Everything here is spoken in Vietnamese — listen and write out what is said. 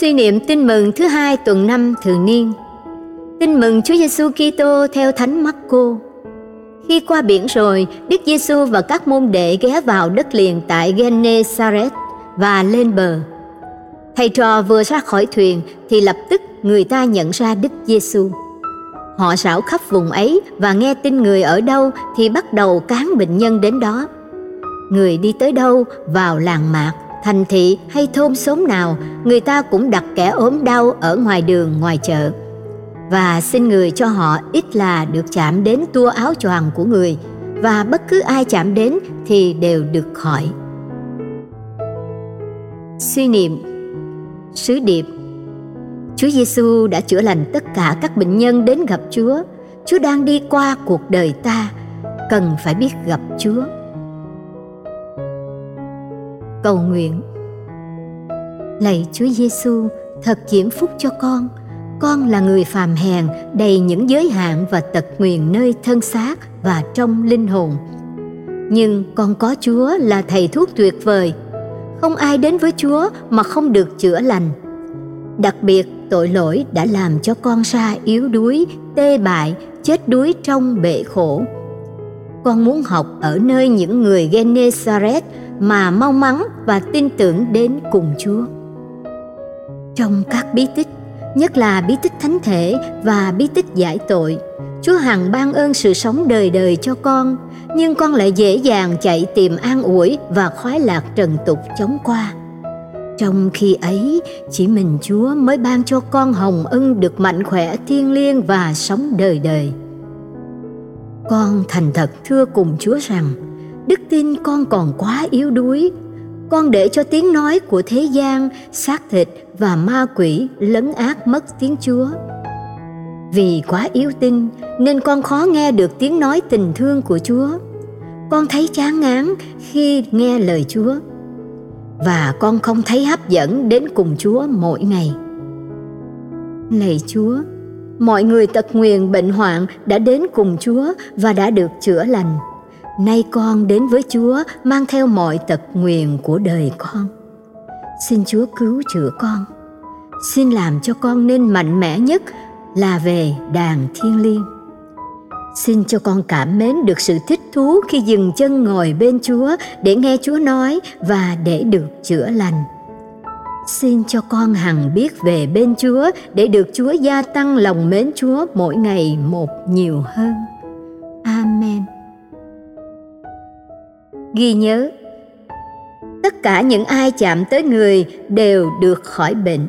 Suy niệm tin mừng thứ hai tuần năm thường niên. Tin mừng Chúa Giêsu Kitô theo Thánh Marco. Khi qua biển rồi, Đức Giêsu và các môn đệ ghé vào đất liền tại Gennesaret và lên bờ. Thầy trò vừa ra khỏi thuyền thì lập tức người ta nhận ra Đức Giêsu. Họ rảo khắp vùng ấy và nghe tin người ở đâu thì bắt đầu cán bệnh nhân đến đó. Người đi tới đâu vào làng mạc thành thị hay thôn xóm nào người ta cũng đặt kẻ ốm đau ở ngoài đường ngoài chợ. Và xin người cho họ ít là được chạm đến tua áo choàng của người và bất cứ ai chạm đến thì đều được khỏi suy niệm. Sứ điệp. Chúa Giêsu đã chữa lành tất cả các bệnh nhân đến gặp Chúa. Chúa đang đi qua cuộc đời ta, cần phải biết gặp Chúa cầu nguyện. Lạy chúa giêsu thật diễm phúc cho con. Con là người phàm hèn, đầy những giới hạn và tật nguyền nơi thân xác và trong linh hồn. Nhưng con có chúa là thầy thuốc tuyệt vời. Không ai đến với chúa mà không được chữa lành. Đặc biệt, tội lỗi đã làm cho con sa yếu đuối, tê bại, chết đuối trong bệ khổ. Con muốn học ở nơi những người Gennesaret mà mau mắn và tin tưởng đến cùng Chúa. Trong các bí tích, nhất là bí tích thánh thể và bí tích giải tội, Chúa hằng ban ơn sự sống đời đời cho con, nhưng con lại dễ dàng chạy tìm an ủi và khoái lạc trần tục chống qua. Trong khi ấy, chỉ mình Chúa mới ban cho con hồng ân được mạnh khỏe thiên liêng và sống đời đời. Con thành thật thưa cùng Chúa rằng, đức tin con còn quá yếu đuối. Con để cho tiếng nói của thế gian, xác thịt và ma quỷ lấn át mất tiếng chúa. Vì quá yếu tin, nên con khó nghe được tiếng nói tình thương của chúa. Con thấy chán ngán khi nghe lời chúa. Và con không thấy hấp dẫn đến cùng chúa mỗi ngày. Lạy chúa, mọi người tật nguyền bệnh hoạn đã đến cùng chúa và đã được chữa lành nay con đến với chúa, mang theo mọi tật nguyền của đời con. Xin chúa cứu chữa con. Xin làm cho con nên mạnh mẽ nhất là về đàn thiên liêng. Xin cho con cảm mến được sự thích thú khi dừng chân ngồi bên chúa để nghe chúa nói và để được chữa lành. Xin cho con hằng biết về bên chúa để được chúa gia tăng lòng mến chúa mỗi ngày một nhiều hơn. Ghi nhớ. Tất cả những ai chạm tới người đều được khỏi bệnh.